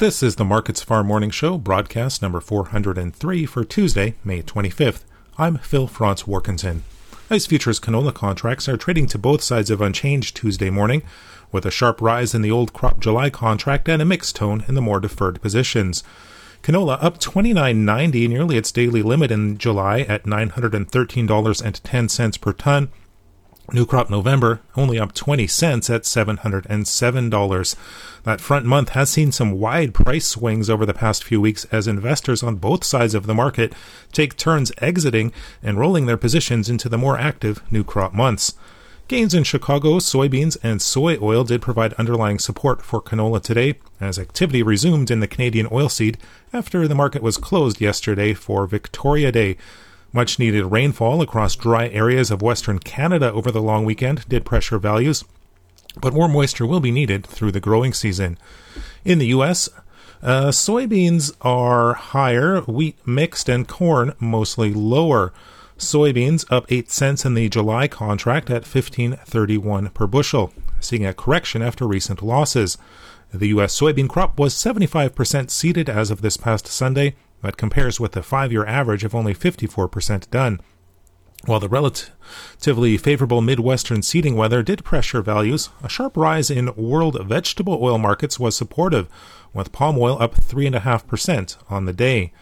This is the Markets Farm Morning Show, broadcast number 403 for Tuesday, May 25th. I'm Phil Franz Warkentin. ICE futures canola contracts are trading to both sides of unchanged Tuesday morning, with a sharp rise in the old crop July contract and a mixed tone in the more deferred positions. Canola up 29.90, nearly its daily limit in July at $913.10 per ton, New crop November only up 20 cents at $707. That front month has seen some wide price swings over the past few weeks as investors on both sides of the market take turns exiting and rolling their positions into the more active new crop months. Gains in Chicago, soybeans, and soy oil did provide underlying support for canola today as activity resumed in the Canadian oilseed after the market was closed yesterday for Victoria Day. Much needed rainfall across dry areas of western Canada over the long weekend did pressure values, but more moisture will be needed through the growing season. In the U.S., uh, soybeans are higher, wheat mixed, and corn mostly lower. Soybeans up 8 cents in the July contract at 15.31 per bushel, seeing a correction after recent losses. The U.S. soybean crop was 75% seeded as of this past Sunday, that compares with the five year average of only 54% done. While the relatively favorable Midwestern seeding weather did pressure values, a sharp rise in world vegetable oil markets was supportive, with palm oil up 3.5% on the day.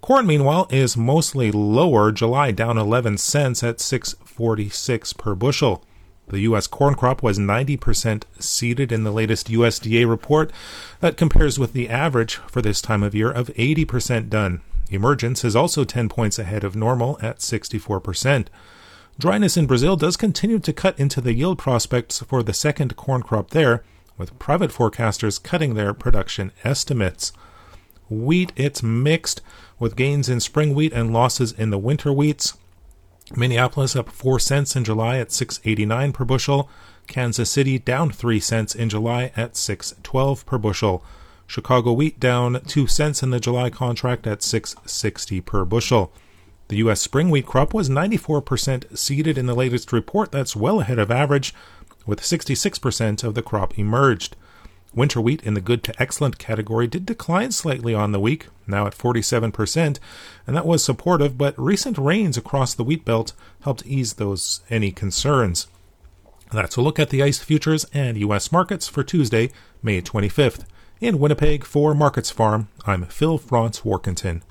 Corn, meanwhile, is mostly lower, July down 11 cents at 6.46 per bushel. The U.S. corn crop was 90% seeded in the latest USDA report. That compares with the average for this time of year of 80% done. Emergence is also 10 points ahead of normal at 64%. Dryness in Brazil does continue to cut into the yield prospects for the second corn crop there, with private forecasters cutting their production estimates. Wheat, it's mixed, with gains in spring wheat and losses in the winter wheats. Minneapolis up 4 cents in July at 6.89 per bushel. Kansas City down 3 cents in July at 6.12 per bushel. Chicago wheat down 2 cents in the July contract at 6.60 per bushel. The U.S. spring wheat crop was 94% seeded in the latest report. That's well ahead of average, with 66% of the crop emerged. Winter wheat in the good to excellent category did decline slightly on the week, now at 47%, and that was supportive, but recent rains across the wheat belt helped ease those any concerns. That's a look at the ICE futures and US markets for Tuesday, May 25th. In Winnipeg for Markets Farm, I'm Phil Franz Warkentin.